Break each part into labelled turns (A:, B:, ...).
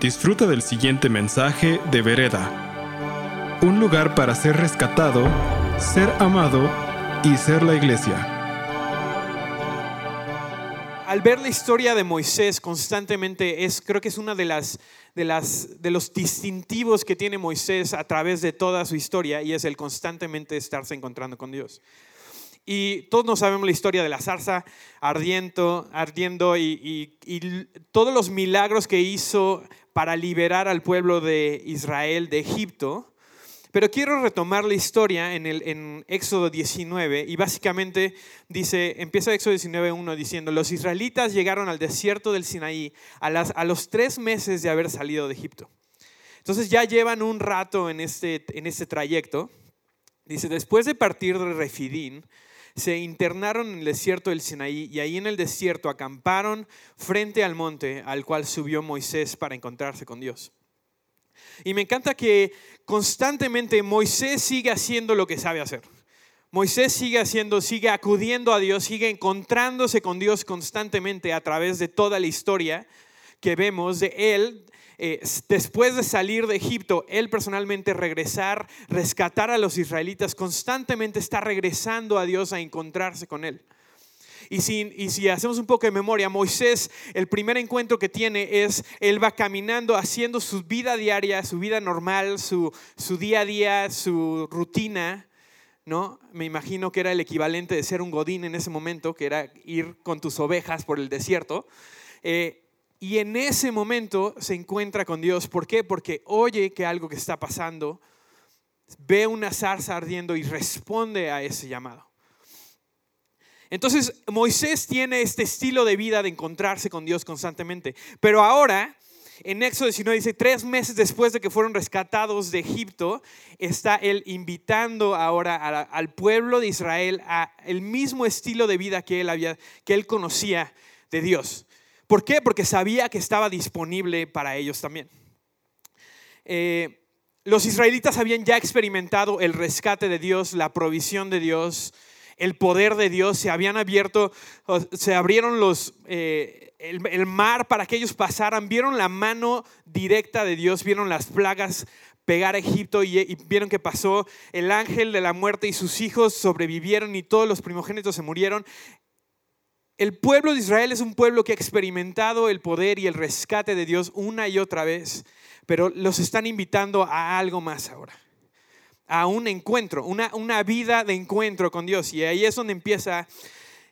A: Disfruta del siguiente mensaje de Vereda. Un lugar para ser rescatado, ser amado y ser la iglesia.
B: Al ver la historia de Moisés constantemente es creo que es una de las de las de los distintivos que tiene Moisés a través de toda su historia y es el constantemente estarse encontrando con Dios. Y todos nos sabemos la historia de la zarza ardiendo, ardiendo y, y todos los milagros que hizo para liberar al pueblo de Israel de Egipto. Pero quiero retomar la historia en, el, en Éxodo 19 y básicamente dice, empieza Éxodo 19.1 diciendo, los israelitas llegaron al desierto del Sinaí a, los tres meses de haber salido de Egipto. Entonces ya llevan un rato en este, en este trayecto. Dice, después de partir de Refidín, se internaron en el desierto del Sinaí y ahí en el desierto acamparon frente al monte al cual subió Moisés para encontrarse con Dios. Y me encanta que constantemente Moisés sigue haciendo lo que sabe hacer. Moisés sigue haciendo, sigue acudiendo a Dios, sigue encontrándose con Dios constantemente a través de toda la historia que vemos de él eh, después de salir de Egipto, él personalmente regresar, rescatar a los israelitas, constantemente está regresando a Dios a encontrarse con él. Y si, hacemos un poco de memoria, Moisés, el primer encuentro que tiene es, él va caminando, haciendo su vida diaria, su vida normal, su, su día a día, su rutina, ¿no? Me imagino que era el equivalente de ser un godín en ese momento, que era ir con tus ovejas por el desierto. Eh, y en ese momento se encuentra con Dios. ¿Por qué? Porque oye que algo que está pasando, ve una zarza ardiendo y responde a ese llamado. Entonces Moisés tiene este estilo de vida de encontrarse con Dios constantemente. Pero ahora, en Éxodo 19 dice, tres meses después de que fueron rescatados de Egipto, está él invitando ahora al pueblo de Israel a el mismo estilo de vida que él, había, que él conocía de Dios. ¿Por qué? Porque sabía que estaba disponible para ellos también. Eh, los israelitas habían ya experimentado el rescate de Dios, la provisión de Dios, el poder de Dios, se habían abierto, se abrieron los, eh, el, mar para que ellos pasaran, vieron la mano directa de Dios, vieron las plagas pegar a Egipto y, y, vieron que pasó el ángel de la muerte y sus hijos sobrevivieron y todos los primogénitos se murieron. El pueblo de Israel es un pueblo que ha experimentado el poder y el rescate de Dios una y otra vez, pero los están invitando a algo más ahora, a un encuentro, una, vida de encuentro con Dios. Y ahí es donde empieza,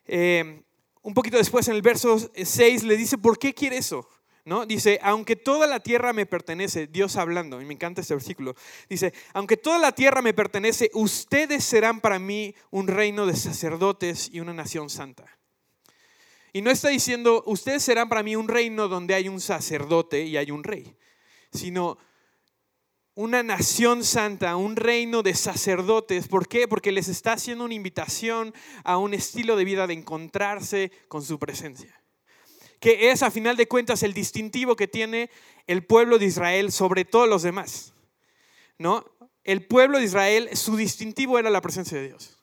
B: eh, un poquito después en el verso 6 le dice, ¿por qué quiere eso? ¿No? Dice, aunque toda la tierra me pertenece, Dios hablando, y me encanta este versículo, dice, aunque toda la tierra me pertenece, ustedes serán para mí un reino de sacerdotes y una nación santa. Y no está diciendo, ustedes serán para mí un reino donde hay un sacerdote y hay un rey, sino una nación santa, un reino de sacerdotes. ¿Por qué? Porque les está haciendo una invitación a un estilo de vida de encontrarse con su presencia. Que es a final de cuentas el distintivo que tiene el pueblo de Israel sobre todos los demás. ¿No? El pueblo de Israel, su distintivo era la presencia de Dios.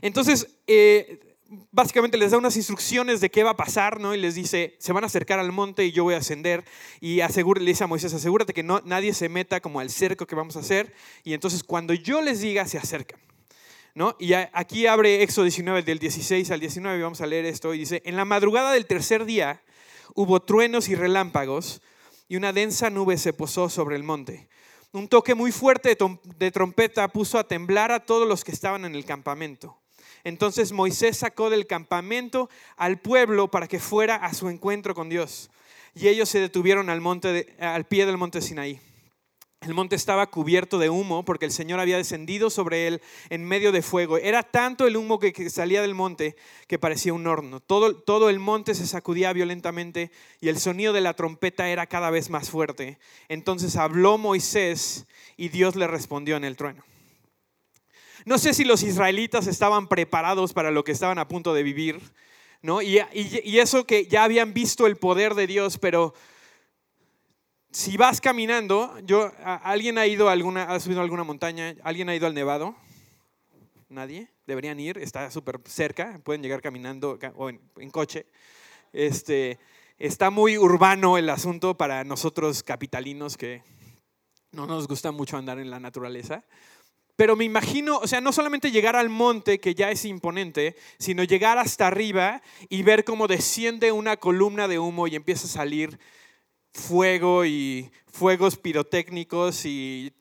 B: Entonces, eh, básicamente les da unas instrucciones de qué va a pasar, ¿no? Y les dice, se van a acercar al monte y yo voy a ascender. Y asegure, le dice a Moisés, asegúrate que no, nadie se meta como al cerco que vamos a hacer. Y entonces cuando yo les diga, se acercan. ¿No? Y aquí abre Éxodo 19, del 16 al 19, vamos a leer esto, y dice, en la madrugada del tercer día hubo truenos y relámpagos, y una densa nube se posó sobre el monte. Un toque muy fuerte de trompeta puso a temblar a todos los que estaban en el campamento. Entonces Moisés sacó del campamento al pueblo para que fuera a su encuentro con Dios. Y ellos se detuvieron al, monte al pie del monte Sinaí. El monte estaba cubierto de humo porque el Señor había descendido sobre él en medio de fuego. Era tanto el humo que, salía del monte que parecía un horno. Todo, todo el monte se sacudía violentamente y el sonido de la trompeta era cada vez más fuerte. Entonces habló Moisés y Dios le respondió en el trueno. No sé si los israelitas estaban preparados para lo que estaban a punto de vivir, ¿no? Y, eso que ya habían visto el poder de Dios, pero si vas caminando, yo, ¿alguien ha ido a alguna, ha subido a alguna montaña? ¿Alguien ha ido al Nevado? ¿Nadie? Deberían ir, está súper cerca, pueden llegar caminando o en, coche. Este, está muy urbano el asunto para nosotros capitalinos que no nos gusta mucho andar en la naturaleza. Pero me imagino, o sea, no solamente llegar al monte, que ya es imponente, sino llegar hasta arriba y ver cómo desciende una columna de humo y empieza a salir fuego y fuegos pirotécnicos y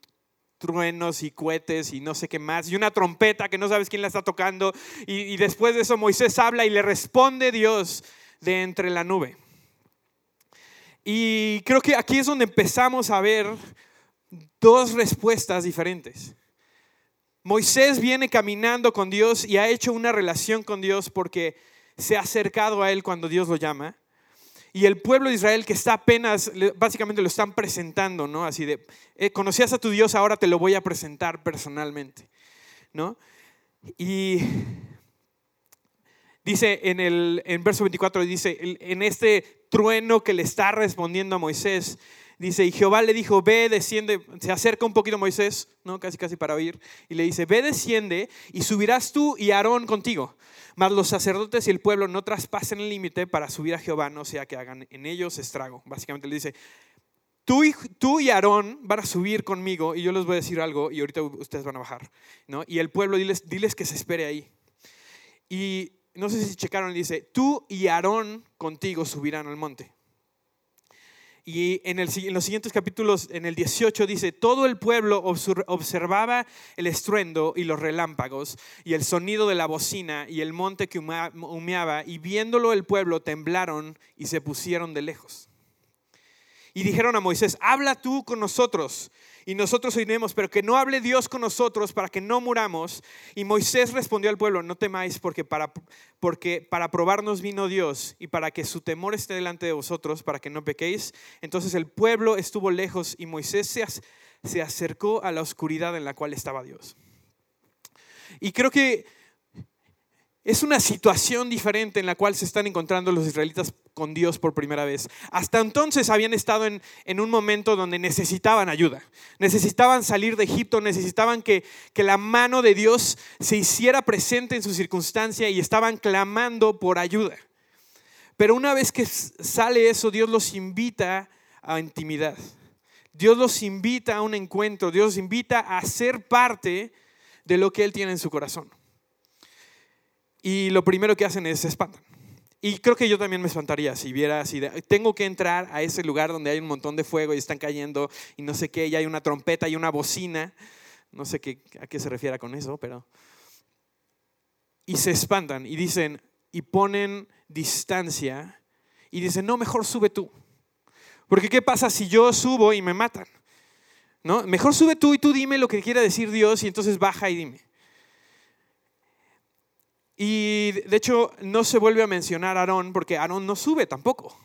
B: truenos y cohetes y no sé qué más, y una trompeta que no sabes quién la está tocando, y, y después de eso Moisés habla y le responde Dios de entre la nube. Y creo que aquí es donde empezamos a ver dos respuestas diferentes. Moisés viene caminando con Dios y ha hecho una relación con Dios porque se ha acercado a Él cuando Dios lo llama. Y el pueblo de Israel que está apenas, básicamente lo están presentando, ¿no? Así de, eh, conocías a tu Dios, ahora te lo voy a presentar personalmente, ¿no? Y dice en el en verso 24, dice, en este trueno que le está respondiendo a Moisés, Dice, y Jehová le dijo, ve, desciende, se acerca un poquito Moisés, ¿no? casi casi para oír, y le dice, ve, desciende, y subirás tú y Aarón contigo. Mas los sacerdotes y el pueblo no traspasen el límite para subir a Jehová, no sea que hagan en ellos estrago. Básicamente le dice, tú y, tú y Aarón van a subir conmigo y yo les voy a decir algo y ahorita ustedes van a bajar. ¿no? Y el pueblo, diles, diles que se espere ahí. Y no sé si checaron, dice, tú y Aarón contigo subirán al monte. Y en, los siguientes capítulos, en el 18 dice, todo el pueblo observaba el estruendo y los relámpagos y el sonido de la bocina y el monte que humeaba y viéndolo el pueblo temblaron y se pusieron de lejos. Y dijeron a Moisés, habla tú con nosotros y nosotros oiremos, pero que no hable Dios con nosotros para que no muramos. Y Moisés respondió al pueblo, no temáis porque para, porque para probarnos vino Dios y para que su temor esté delante de vosotros, para que no pequéis. Entonces el pueblo estuvo lejos y Moisés se, se acercó a la oscuridad en la cual estaba Dios. Y creo que es una situación diferente en la cual se están encontrando los israelitas con Dios por primera vez. Hasta entonces habían estado en, un momento donde necesitaban ayuda, necesitaban salir de Egipto, necesitaban que, que la mano de Dios se hiciera presente en su circunstancia y estaban clamando por ayuda. Pero una vez que sale eso, Dios los invita a intimidad. Dios los invita a un encuentro, Dios los invita a ser parte de lo que Él tiene en su corazón y lo primero que hacen es se espantan. Y creo que yo también me espantaría si viera así, tengo que entrar a ese lugar donde hay un montón de fuego y están cayendo y no sé qué, y hay una trompeta y una bocina, no sé a qué se refiere con eso, pero... Y se espantan y dicen, y ponen distancia y dicen, no, mejor sube tú. Porque ¿qué pasa si yo subo y me matan? ¿No? Mejor sube tú y tú dime lo que quiera decir Dios y entonces baja y dime. Y de hecho no se vuelve a mencionar a Aarón porque Aarón no sube tampoco.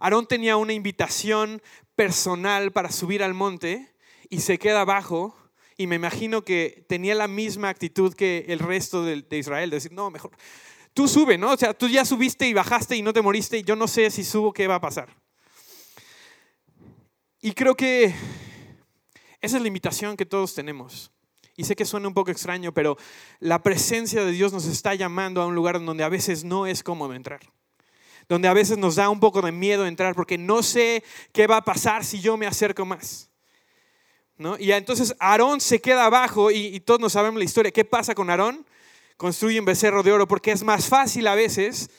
B: Aarón tenía una invitación personal para subir al monte y se queda abajo y me imagino que tenía la misma actitud que el resto de, Israel, de decir, no, mejor, tú sube, ¿no? O sea, tú ya subiste y bajaste y no te moriste y yo no sé si subo, ¿qué va a pasar? Y creo que esa es la invitación que todos tenemos. Y sé que suena un poco extraño, pero la presencia de Dios nos está llamando a un lugar donde a veces no es cómodo entrar. Donde a veces nos da un poco de miedo entrar porque no sé qué va a pasar si yo me acerco más. ¿No? Y entonces Aarón se queda abajo y, y todos nos sabemos la historia. ¿Qué pasa con Aarón? Construye un becerro de oro porque es más fácil a veces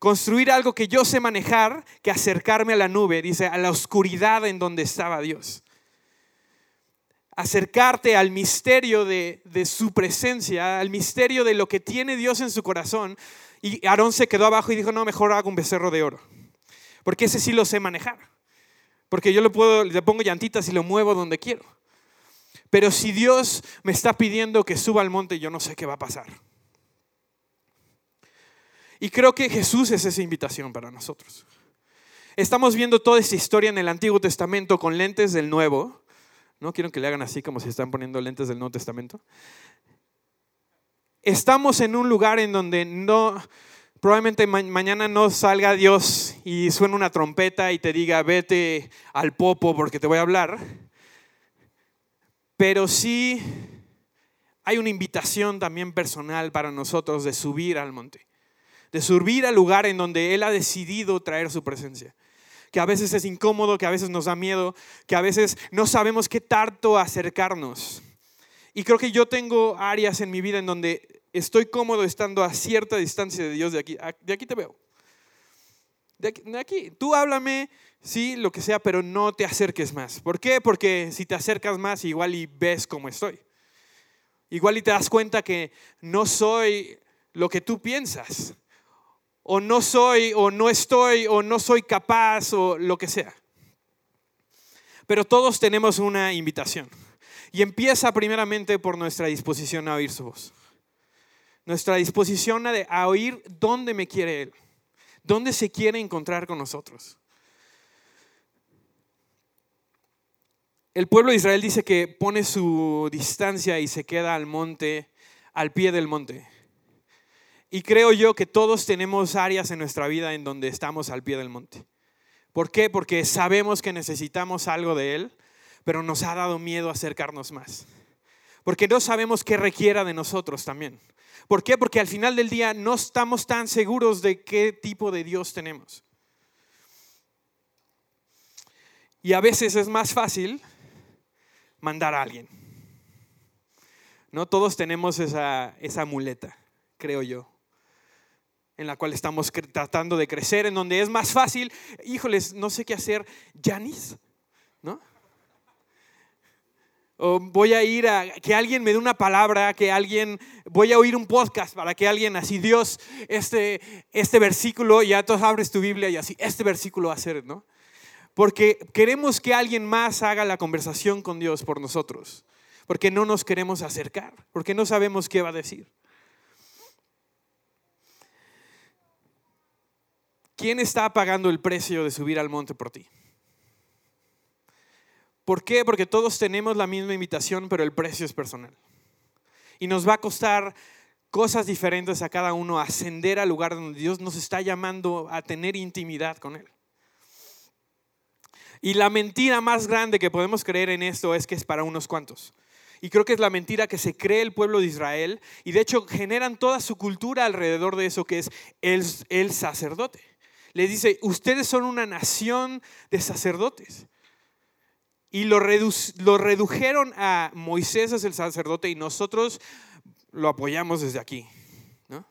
B: construir algo que yo sé manejar que acercarme a la nube, dice, a la oscuridad en donde estaba Dios acercarte al misterio de, su presencia, al misterio de lo que tiene Dios en su corazón. Y Aarón se quedó abajo y dijo, no, mejor hago un becerro de oro. Porque ese sí lo sé manejar. Porque yo le, puedo, le pongo llantitas y lo muevo donde quiero. Pero si Dios me está pidiendo que suba al monte, yo no sé qué va a pasar. Y creo que Jesús es esa invitación para nosotros. Estamos viendo toda esta historia en el Antiguo Testamento con lentes del Nuevo no quiero que le hagan así como si están poniendo lentes del Nuevo Testamento. Estamos en un lugar en donde no, probablemente mañana no salga Dios y suene una trompeta y te diga, vete al popo porque te voy a hablar. Pero sí hay una invitación también personal para nosotros de subir al monte, de subir al lugar en donde Él ha decidido traer su presencia. Que a veces es incómodo, que a veces nos da miedo, que a veces no sabemos qué tanto acercarnos. Y creo que yo tengo áreas en mi vida en donde estoy cómodo estando a cierta distancia de Dios de aquí. De aquí te veo. De aquí, de aquí. Tú háblame, sí, lo que sea, pero no te acerques más. ¿Por qué? Porque si te acercas más, igual y ves cómo estoy. Igual y te das cuenta que no soy lo que tú piensas. O no soy, o no estoy, o no soy capaz, o lo que sea. Pero todos tenemos una invitación. Y empieza primeramente por nuestra disposición a oír su voz. Nuestra disposición a, oír dónde me quiere Él, dónde se quiere encontrar con nosotros. El pueblo de Israel dice que pone su distancia y se queda al monte, al pie del monte. Y creo yo que todos tenemos áreas en nuestra vida en donde estamos al pie del monte. ¿Por qué? Porque sabemos que necesitamos algo de Él, pero nos ha dado miedo acercarnos más. Porque no sabemos qué requiera de nosotros también. ¿Por qué? Porque al final del día no estamos tan seguros de qué tipo de Dios tenemos. Y a veces es más fácil mandar a alguien. No todos tenemos esa, esa muleta, creo yo, en la cual estamos tratando de crecer, en donde es más fácil, híjoles, no sé qué hacer, Janis, ¿no? O voy a ir a que alguien me dé una palabra, que alguien, voy a oír un podcast para que alguien así, Dios, este, este versículo, ya tú abres tu Biblia y así, este versículo va a ser, ¿no? Porque queremos que alguien más haga la conversación con Dios por nosotros, porque no nos queremos acercar, porque no sabemos qué va a decir. ¿Quién está pagando el precio de subir al monte por ti? ¿Por qué? Porque todos tenemos la misma invitación, pero el precio es personal. Y nos va a costar cosas diferentes a cada uno, ascender al lugar donde Dios nos está llamando a tener intimidad con Él. Y la mentira más grande que podemos creer en esto es que es para unos cuantos. Y creo que es la mentira que se cree el pueblo de Israel. Y de hecho generan toda su cultura alrededor de eso que es el, el sacerdote. Le dice, ustedes son una nación de sacerdotes. Y lo, redujeron a Moisés es el sacerdote y nosotros lo apoyamos desde aquí. ¿no?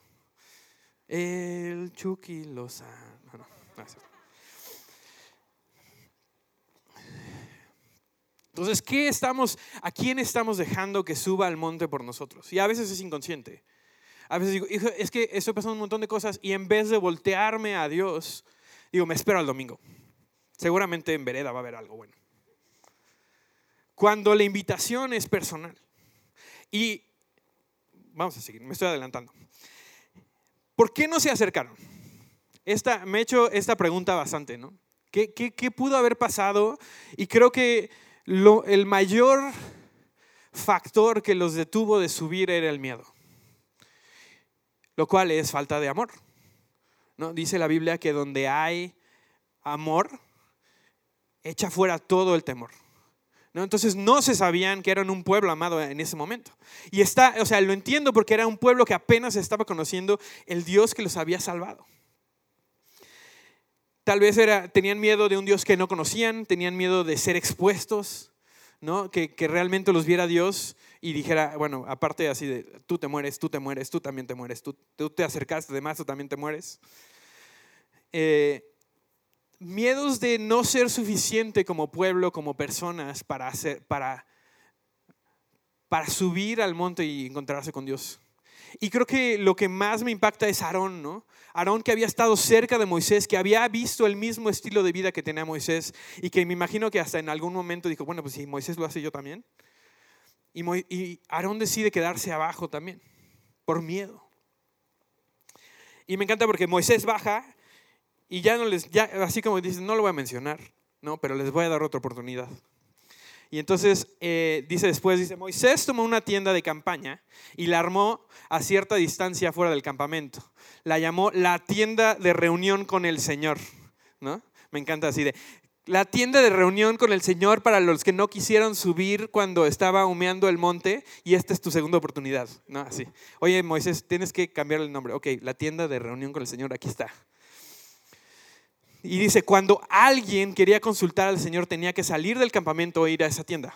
B: El Chucky Lozano. Entonces, ¿qué estamos, ¿a quién estamos dejando que suba al monte por nosotros? Y a veces es inconsciente. A veces digo, es que estoy pasando un montón de cosas y en vez de voltearme a Dios, digo, me espero al domingo. Seguramente en vereda va a haber algo bueno cuando la invitación es personal. Y vamos a seguir, me estoy adelantando. ¿Por qué no se acercaron? Esta, me he hecho esta pregunta bastante, ¿no? ¿Qué, qué, pudo haber pasado? Y creo que lo, el mayor factor que los detuvo de subir era el miedo, lo cual es falta de amor. ¿no? Dice la Biblia que donde hay amor, echa fuera todo el temor. Entonces no se sabían que eran un pueblo amado en ese momento. Y está, o sea, lo entiendo porque era un pueblo que apenas estaba conociendo el Dios que los había salvado. Tal vez era, tenían miedo de un Dios que no conocían, tenían miedo de ser expuestos, ¿no? que, realmente los viera Dios y dijera, bueno, aparte así de, tú te mueres, tú te mueres, tú también te mueres, tú, tú te acercaste, además tú también te mueres. Eh, miedos de no ser suficiente como pueblo, como personas para, hacer, para, para subir al monte y encontrarse con Dios. Y creo que lo que más me impacta es Aarón, ¿no? Aarón que había estado cerca de Moisés, que había visto el mismo estilo de vida que tenía Moisés y que me imagino que hasta en algún momento dijo, bueno, pues si Moisés lo hace yo también. Y, y Aarón decide quedarse abajo también, por miedo. Y me encanta porque Moisés baja y ya no les, ya, así como dicen, no lo voy a mencionar, ¿no? Pero les voy a dar otra oportunidad. Y entonces eh, dice después, dice, Moisés tomó una tienda de campaña y la armó a cierta distancia fuera del campamento. La llamó la tienda de reunión con el Señor, ¿no? Me encanta así de, la tienda de reunión con el Señor para los que no quisieron subir cuando estaba humeando el monte y esta es tu segunda oportunidad. No, así. Oye, Moisés, tienes que cambiar el nombre. Ok, la tienda de reunión con el Señor, aquí está. Y dice, cuando alguien quería consultar al Señor tenía que salir del campamento e ir a esa tienda.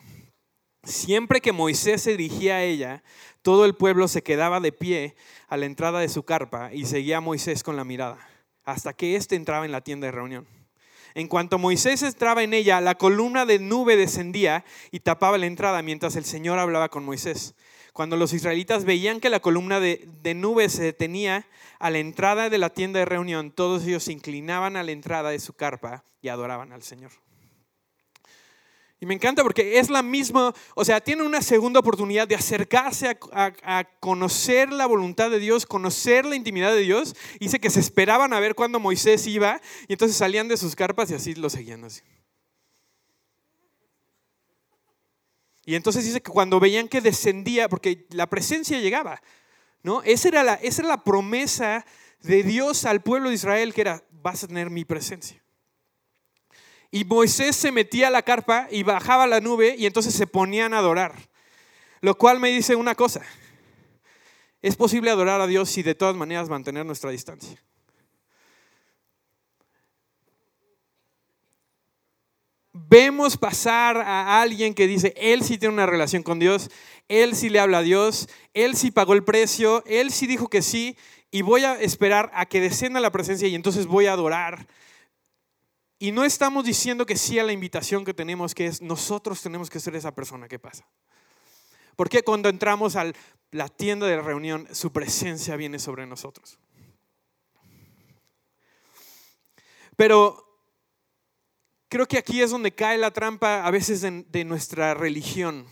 B: Siempre que Moisés se dirigía a ella, todo el pueblo se quedaba de pie a la entrada de su carpa y seguía a Moisés con la mirada, hasta que éste entraba en la tienda de reunión. En cuanto Moisés entraba en ella, la columna de nube descendía y tapaba la entrada mientras el Señor hablaba con Moisés. Cuando los israelitas veían que la columna de, nube se detenía a la entrada de la tienda de reunión, todos ellos se inclinaban a la entrada de su carpa y adoraban al Señor. Me encanta porque es la misma, o sea, tiene una segunda oportunidad de acercarse a, conocer la voluntad de Dios, conocer la intimidad de Dios. Dice que se esperaban a ver cuándo Moisés iba y entonces salían de sus carpas y así lo seguían así. Y entonces dice que cuando veían que descendía, porque la presencia llegaba, ¿no? Esa era la, esa era la promesa de Dios al pueblo de Israel, que era, vas a tener mi presencia. Y Moisés se metía a la carpa y bajaba la nube y entonces se ponían a adorar. Lo cual me dice una cosa. Es posible adorar a Dios y de todas maneras mantener nuestra distancia. Vemos pasar a alguien que dice, él sí tiene una relación con Dios, él sí le habla a Dios, él sí pagó el precio, él sí dijo que sí, y voy a esperar a que descienda la presencia y entonces voy a adorar y no estamos diciendo que sí a la invitación que tenemos, que es nosotros tenemos que ser esa persona que pasa. Porque cuando entramos a la tienda de reunión, su presencia viene sobre nosotros. Pero creo que aquí es donde cae la trampa a veces de nuestra religión.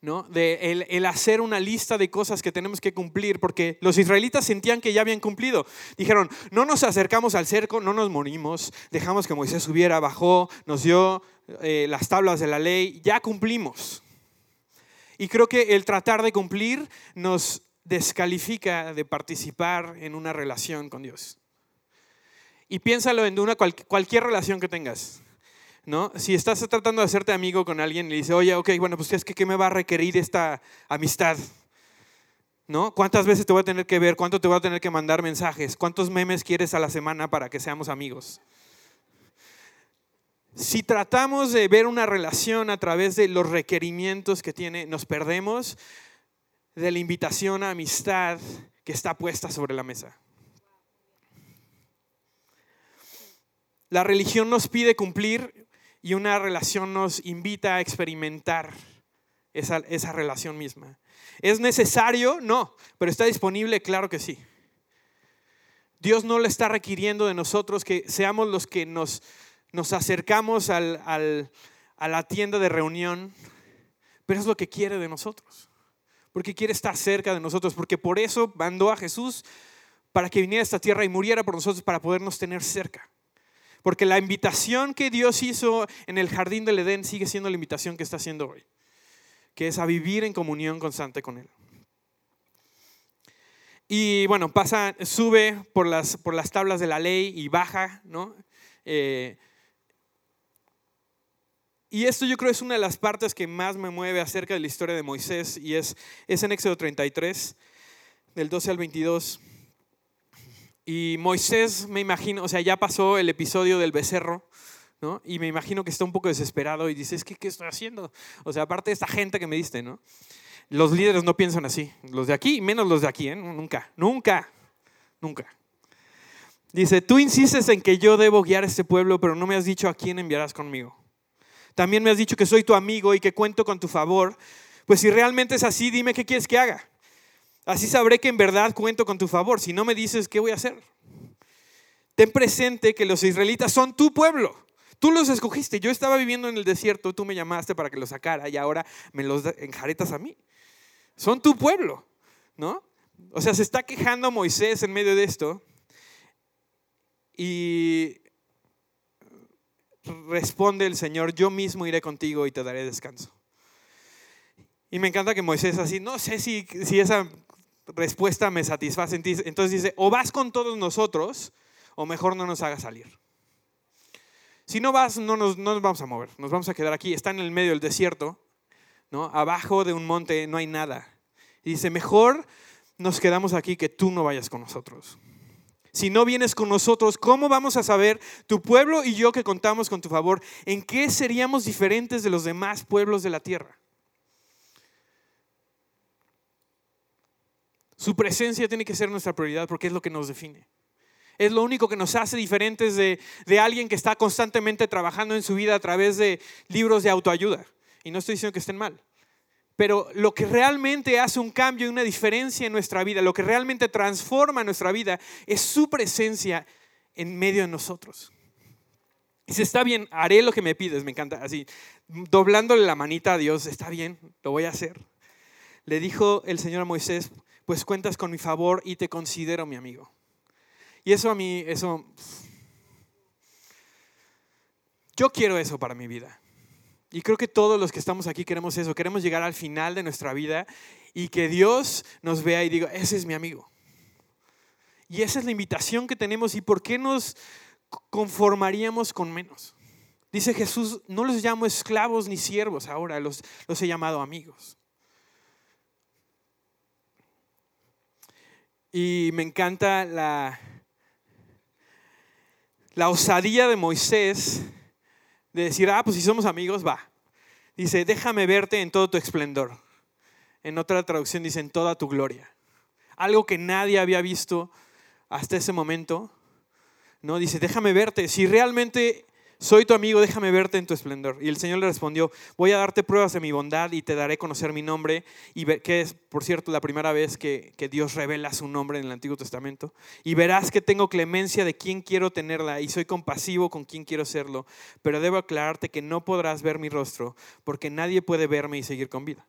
B: ¿No? De el, hacer una lista de cosas que tenemos que cumplir, porque los israelitas sentían que ya habían cumplido. Dijeron, no nos acercamos al cerco, no nos morimos, dejamos que Moisés subiera, bajó, nos dio eh, las tablas de la ley, ya cumplimos. Y creo que el tratar de cumplir nos descalifica de participar en una relación con Dios. Y piénsalo en una, cualquier relación que tengas. ¿No? Si estás tratando de hacerte amigo con alguien y le dices, oye, ok, bueno, pues es que ¿qué me va a requerir esta amistad? ¿No? ¿Cuántas veces te voy a tener que ver? ¿Cuánto te voy a tener que mandar mensajes? ¿Cuántos memes quieres a la semana para que seamos amigos? Si tratamos de ver una relación a través de los requerimientos que tiene, nos perdemos de la invitación a amistad que está puesta sobre la mesa. La religión nos pide cumplir y una relación nos invita a experimentar esa, esa relación misma. ¿Es necesario? No, pero está disponible, claro que sí. Dios no le está requiriendo de nosotros que seamos los que nos, nos acercamos al, al, a la tienda de reunión, pero es lo que quiere de nosotros, porque quiere estar cerca de nosotros, porque por eso mandó a Jesús para que viniera a esta tierra y muriera por nosotros para podernos tener cerca. Porque la invitación que Dios hizo en el jardín del Edén sigue siendo la invitación que está haciendo hoy, que es a vivir en comunión constante con Él. Y bueno, pasa, sube por las, por las tablas de la ley y baja, ¿no? Eh, y esto yo creo es una de las partes que más me mueve acerca de la historia de Moisés y es, es en Éxodo 33, del 12 al 22. Y Moisés, me imagino, o sea, ya pasó el episodio del becerro, ¿no? Y me imagino que está un poco desesperado y dice, es ¿qué estoy haciendo? O sea, aparte de esta gente que me diste, ¿no? Los líderes no piensan así. Los de aquí, menos los de aquí, ¿eh? Nunca, nunca, nunca. Dice, tú insistes en que yo debo guiar a este pueblo, pero no me has dicho a quién enviarás conmigo. También me has dicho que soy tu amigo y que cuento con tu favor. Pues si realmente es así, dime qué quieres que haga. Así sabré que en verdad cuento con tu favor. Si no me dices, ¿qué voy a hacer? Ten presente que los israelitas son tu pueblo. Tú los escogiste. Yo estaba viviendo en el desierto, tú me llamaste para que los sacara y ahora me los enjaretas a mí. Son tu pueblo, ¿no? O sea, se está quejando Moisés en medio de esto y responde el Señor, yo mismo iré contigo y te daré descanso. Y me encanta que Moisés así, no sé si, si esa respuesta me satisface. Entonces dice, o vas con todos nosotros o mejor no nos hagas salir. Si no vas, no nos, no nos vamos a mover, nos vamos a quedar aquí. Está en el medio del desierto, ¿no? Abajo de un monte no hay nada. Y dice, mejor nos quedamos aquí que tú no vayas con nosotros. Si no vienes con nosotros, ¿cómo vamos a saber, tu pueblo y yo que contamos con tu favor, en qué seríamos diferentes de los demás pueblos de la tierra? Su presencia tiene que ser nuestra prioridad porque es lo que nos define. Es lo único que nos hace diferentes de, de, alguien que está constantemente trabajando en su vida a través de libros de autoayuda. Y no estoy diciendo que estén mal. Pero lo que realmente hace un cambio y una diferencia en nuestra vida, lo que realmente transforma nuestra vida, es su presencia en medio de nosotros. Y si está bien, haré lo que me pides, me encanta, así, doblándole la manita a Dios, está bien, lo voy a hacer. Le dijo el Señor a Moisés, pues cuentas con mi favor y te considero mi amigo. Y eso a mí, eso... Yo quiero eso para mi vida. Y creo que todos los que estamos aquí queremos eso. Queremos llegar al final de nuestra vida y que Dios nos vea y diga, ese es mi amigo. Y esa es la invitación que tenemos. ¿Y por qué nos conformaríamos con menos? Dice Jesús, no los llamo esclavos ni siervos ahora, los, los he llamado amigos. Y me encanta la, la osadía de Moisés de decir, ah, pues si somos amigos, va. Dice, déjame verte en todo tu esplendor. En otra traducción dice, en toda tu gloria. Algo que nadie había visto hasta ese momento. ¿no? Dice, déjame verte. Si realmente soy tu amigo, déjame verte en tu esplendor. Y el Señor le respondió, voy a darte pruebas de mi bondad y te daré conocer mi nombre, y que es, por cierto, la primera vez que, que, Dios revela su nombre en el Antiguo Testamento. Y verás que tengo clemencia de quien quiero tenerla y soy compasivo con quien quiero serlo, pero debo aclararte que no podrás ver mi rostro, porque nadie puede verme y seguir con vida.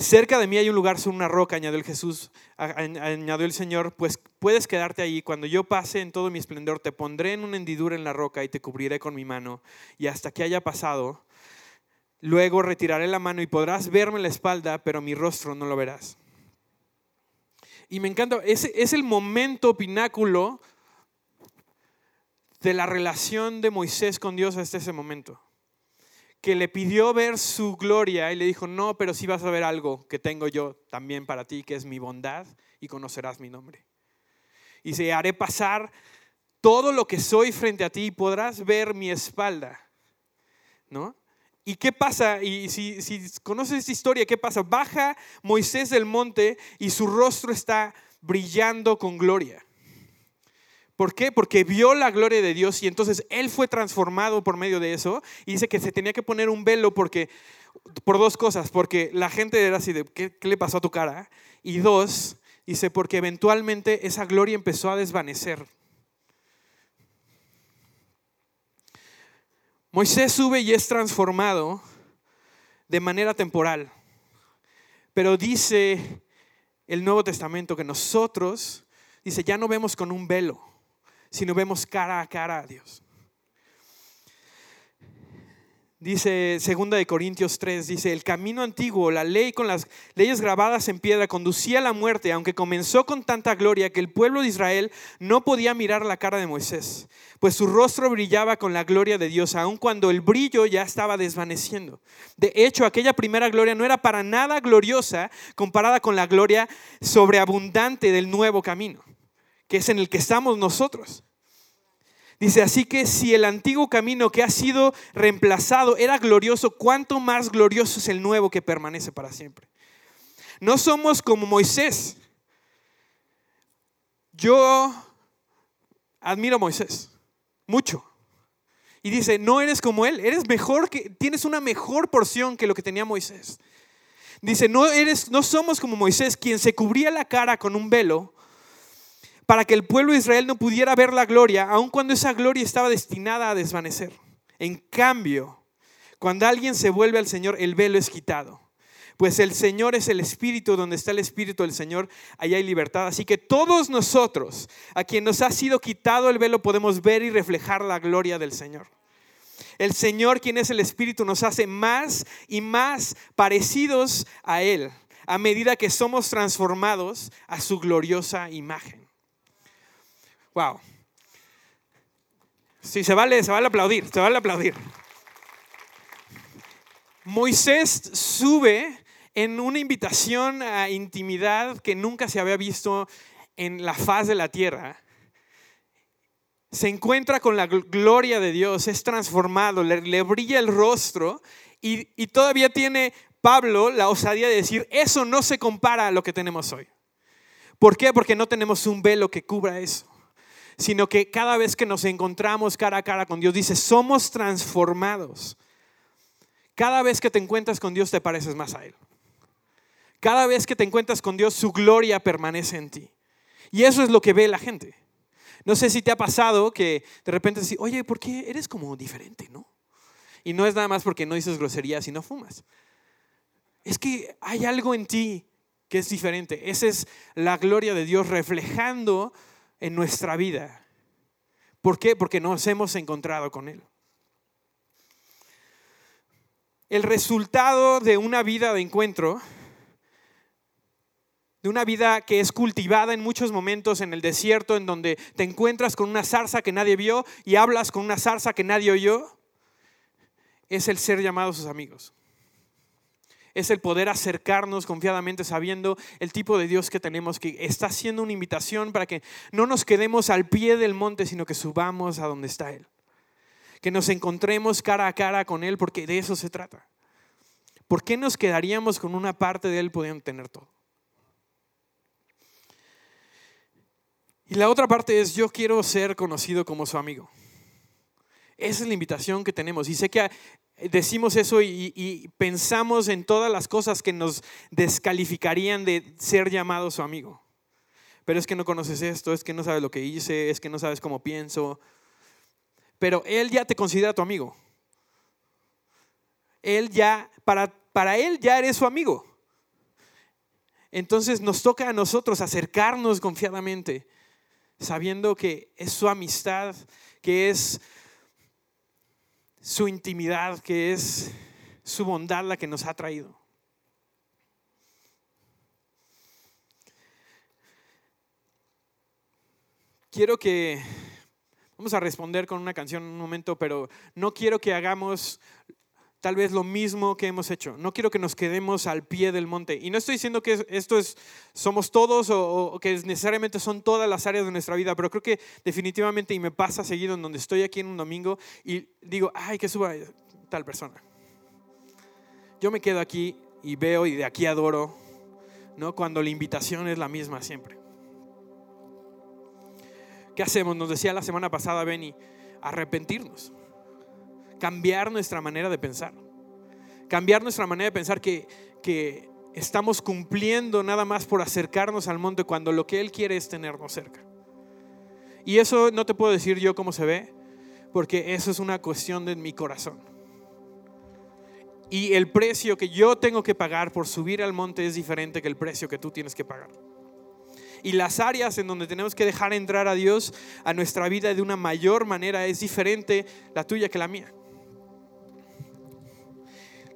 B: Cerca de mí hay un lugar sobre una roca, añadió el Jesús, añadió el Señor, pues puedes quedarte ahí. Cuando yo pase en todo mi esplendor, te pondré en una hendidura en la roca y te cubriré con mi mano. Y hasta que haya pasado, luego retiraré la mano y podrás verme la espalda, pero mi rostro no lo verás. Y me encanta, ese es el momento pináculo de la relación de Moisés con Dios hasta ese momento que le pidió ver su gloria y le dijo, no, pero sí vas a ver algo que tengo yo también para ti, que es mi bondad y conocerás mi nombre. Y se haré pasar todo lo que soy frente a ti y podrás ver mi espalda. ¿No? ¿Y qué pasa? Y si, si conoces esta historia, ¿qué pasa? Baja Moisés del monte y su rostro está brillando con gloria. ¿Por qué? Porque vio la gloria de Dios y entonces él fue transformado por medio de eso. Y dice que se tenía que poner un velo porque, por dos cosas, porque la gente era así de, ¿qué, qué le pasó a tu cara? Y dos, dice, porque eventualmente esa gloria empezó a desvanecer. Moisés sube y es transformado de manera temporal. Pero dice el Nuevo Testamento que nosotros, dice, ya no vemos con un velo no vemos cara a cara a Dios. Dice 2 de Corintios 3, dice, el camino antiguo, la ley con las leyes grabadas en piedra conducía a la muerte, aunque comenzó con tanta gloria que el pueblo de Israel no podía mirar la cara de Moisés, pues su rostro brillaba con la gloria de Dios, aun cuando el brillo ya estaba desvaneciendo. De hecho, aquella primera gloria no era para nada gloriosa comparada con la gloria sobreabundante del nuevo camino que es en el que estamos nosotros. Dice, así que si el antiguo camino que ha sido reemplazado era glorioso, ¿cuánto más glorioso es el nuevo que permanece para siempre? No somos como Moisés. Yo admiro a Moisés mucho. Y dice, no eres como él, eres mejor que tienes una mejor porción que lo que tenía Moisés. Dice, no eres no somos como Moisés, quien se cubría la cara con un velo para que el pueblo de Israel no pudiera ver la gloria, aun cuando esa gloria estaba destinada a desvanecer. En cambio, cuando alguien se vuelve al Señor, el velo es quitado. Pues el Señor es el Espíritu, donde está el Espíritu del Señor, allá hay libertad. Así que todos nosotros, a quien nos ha sido quitado el velo, podemos ver y reflejar la gloria del Señor. El Señor, quien es el Espíritu, nos hace más y más parecidos a Él a medida que somos transformados a su gloriosa imagen. Wow. Sí, se vale, se vale aplaudir, se vale aplaudir. Moisés sube en una invitación a intimidad que nunca se había visto en la faz de la tierra. Se encuentra con la gloria de Dios, es transformado, le, brilla el rostro y, y todavía tiene Pablo la osadía de decir, eso no se compara a lo que tenemos hoy. ¿Por qué? Porque no tenemos un velo que cubra eso, sino que cada vez que nos encontramos cara a cara con Dios, dice, somos transformados. Cada vez que te encuentras con Dios te pareces más a Él. Cada vez que te encuentras con Dios, su gloria permanece en ti. Y eso es lo que ve la gente. No sé si te ha pasado que de repente dices, oye, ¿por qué eres como diferente, no? Y no es nada más porque no dices groserías y no fumas. Es que hay algo en ti que es diferente. Esa es la gloria de Dios reflejando en nuestra vida. ¿Por qué? Porque nos hemos encontrado con Él. El resultado de una vida de encuentro de una vida que es cultivada en muchos momentos en el desierto, en donde te encuentras con una zarza que nadie vio y hablas con una zarza que nadie oyó, es el ser llamados sus amigos. Es el poder acercarnos confiadamente sabiendo el tipo de Dios que tenemos, que está haciendo una invitación para que no nos quedemos al pie del monte, sino que subamos a donde está Él. Que nos encontremos cara a cara con Él, porque de eso se trata. ¿Por qué nos quedaríamos con una parte de Él pudiendo tener todo? Y la otra parte es, yo quiero ser conocido como su amigo. Esa es la invitación que tenemos. Y sé que decimos eso y, pensamos en todas las cosas que nos descalificarían de ser llamado su amigo. Pero es que no conoces esto, es que no sabes lo que hice, es que no sabes cómo pienso. Pero Él ya te considera tu amigo. Él ya, para, para Él ya eres su amigo. Entonces nos toca a nosotros acercarnos confiadamente sabiendo que es su amistad, que es su intimidad, que es su bondad la que nos ha traído. Quiero que, vamos a responder con una canción en un momento, pero no quiero que hagamos tal vez lo mismo que hemos hecho. No quiero que nos quedemos al pie del monte. Y no estoy diciendo que esto es, somos todos o, que necesariamente son todas las áreas de nuestra vida, pero creo que definitivamente, y me pasa seguido en donde estoy aquí en un domingo y digo, ay, que suba tal persona. Yo me quedo aquí y veo y de aquí adoro, ¿no? Cuando la invitación es la misma siempre. ¿Qué hacemos? Nos decía la semana pasada Benny, arrepentirnos cambiar nuestra manera de pensar. Cambiar nuestra manera de pensar que, que estamos cumpliendo nada más por acercarnos al monte cuando lo que Él quiere es tenernos cerca. Y eso no te puedo decir yo cómo se ve, porque eso es una cuestión de mi corazón. Y el precio que yo tengo que pagar por subir al monte es diferente que el precio que tú tienes que pagar. Y las áreas en donde tenemos que dejar entrar a Dios a nuestra vida de una mayor manera es diferente la tuya que la mía.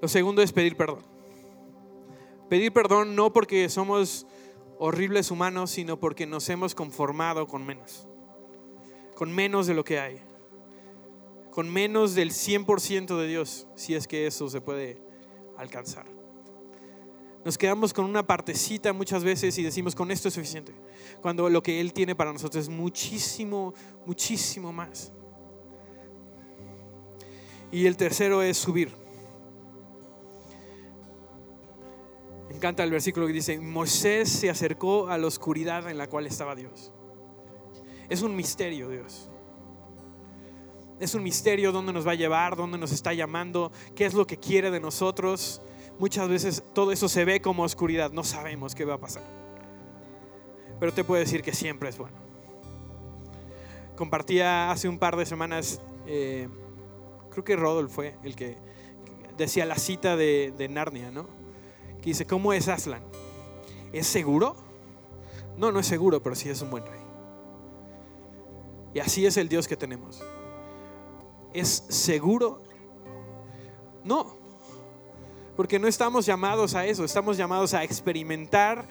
B: Lo segundo es pedir perdón. Pedir perdón no porque somos horribles humanos, sino porque nos hemos conformado con menos. Con menos de lo que hay. Con menos del 100% de Dios, si es que eso se puede alcanzar. Nos quedamos con una partecita muchas veces y decimos, con esto es suficiente. Cuando lo que Él tiene para nosotros es muchísimo, muchísimo más. Y el tercero es subir. Encanta el versículo que dice, Moisés se acercó a la oscuridad en la cual estaba Dios. Es un misterio, Dios. Es un misterio dónde nos va a llevar, dónde nos está llamando, qué es lo que quiere de nosotros. Muchas veces todo eso se ve como oscuridad, no sabemos qué va a pasar. Pero te puedo decir que siempre es bueno. Compartía hace un par de semanas, eh, creo que Rodolfo fue el que decía la cita de, de Narnia, ¿no? Dice, ¿cómo es Aslan? ¿Es seguro? No, no es seguro, pero sí es un buen rey. Y así es el Dios que tenemos. ¿Es seguro? No, porque no estamos llamados a eso, estamos llamados a experimentar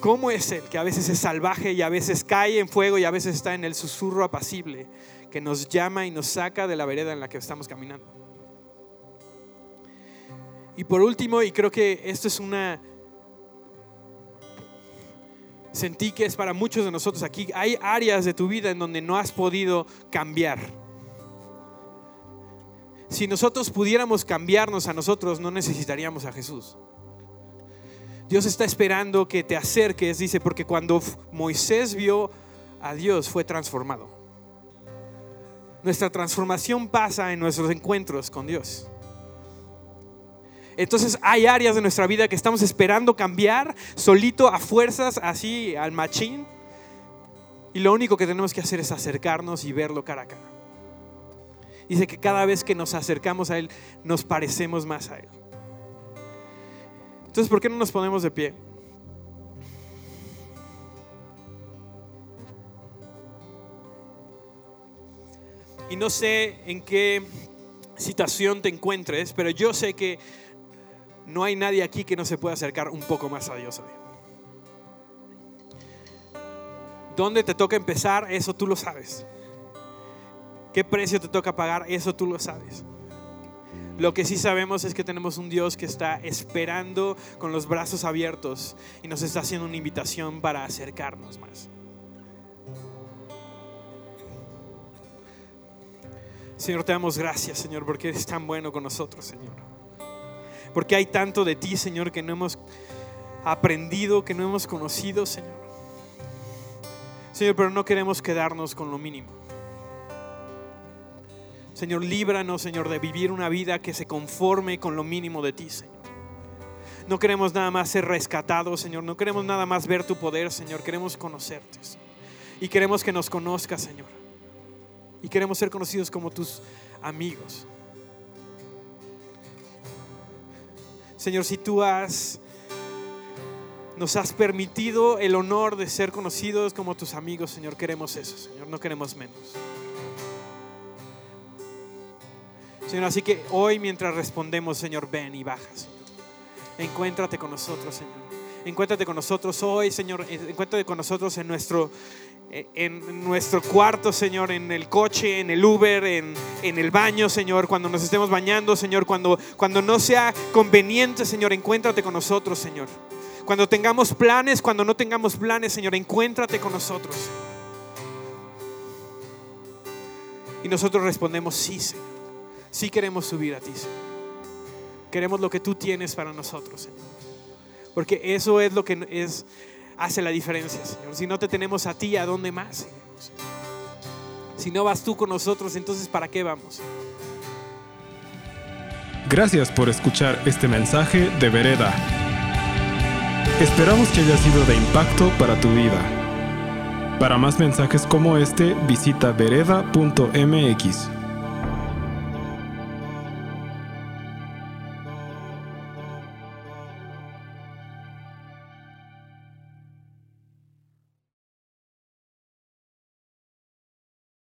B: cómo es Él, que a veces es salvaje y a veces cae en fuego y a veces está en el susurro apacible, que nos llama y nos saca de la vereda en la que estamos caminando. Y por último, y creo que esto es una... Sentí que es para muchos de nosotros aquí, hay áreas de tu vida en donde no has podido cambiar. Si nosotros pudiéramos cambiarnos a nosotros, no necesitaríamos a Jesús. Dios está esperando que te acerques, dice, porque cuando Moisés vio a Dios fue transformado. Nuestra transformación pasa en nuestros encuentros con Dios. Entonces hay áreas de nuestra vida que estamos esperando cambiar solito a fuerzas, así al machín. Y lo único que tenemos que hacer es acercarnos y verlo cara a cara. Dice que cada vez que nos acercamos a Él, nos parecemos más a Él. Entonces, ¿por qué no nos ponemos de pie? Y no sé en qué situación te encuentres, pero yo sé que no hay nadie aquí que no se pueda acercar un poco más a Dios hoy. ¿Dónde te toca empezar? Eso tú lo sabes. ¿Qué precio te toca pagar? Eso tú lo sabes. Lo que sí sabemos es que tenemos un Dios que está esperando con los brazos abiertos y nos está haciendo una invitación para acercarnos más. Señor, te damos gracias, Señor, porque eres tan bueno con nosotros, Señor. Porque hay tanto de ti, Señor, que no hemos aprendido, que no hemos conocido, Señor. Señor, pero no queremos quedarnos con lo mínimo. Señor, líbranos, Señor, de vivir una vida que se conforme con lo mínimo de ti, Señor. No queremos nada más ser rescatados, Señor. No queremos nada más ver tu poder, Señor. Queremos conocerte. Y queremos que nos conozcas, Señor. Y queremos ser conocidos como tus amigos. Señor, si tú has nos has permitido el honor de ser conocidos como tus amigos, Señor, queremos eso, Señor, no queremos menos. Señor, así que hoy mientras respondemos, Señor, ven y baja, Señor. Encuéntrate con nosotros, Señor. Encuéntrate con nosotros hoy, Señor. Encuéntrate con nosotros en nuestro, en nuestro cuarto, Señor, en el coche, en el Uber, en, en, el baño, Señor, cuando nos estemos bañando, Señor, cuando, cuando no sea conveniente, Señor, encuéntrate con nosotros, Señor. Cuando tengamos planes, cuando no tengamos planes, Señor, encuéntrate con nosotros. Y nosotros respondemos, sí, Señor. Sí queremos subir a ti, Señor. Queremos lo que tú tienes para nosotros, Señor. Porque eso es lo que es, hace la diferencia, Señor. Si no te tenemos a ti, ¿a dónde más? Si no vas tú con nosotros, entonces ¿para qué vamos?
A: Gracias por escuchar este mensaje de Vereda. Esperamos que haya sido de impacto para tu vida. Para más mensajes como este, visita vereda.mx.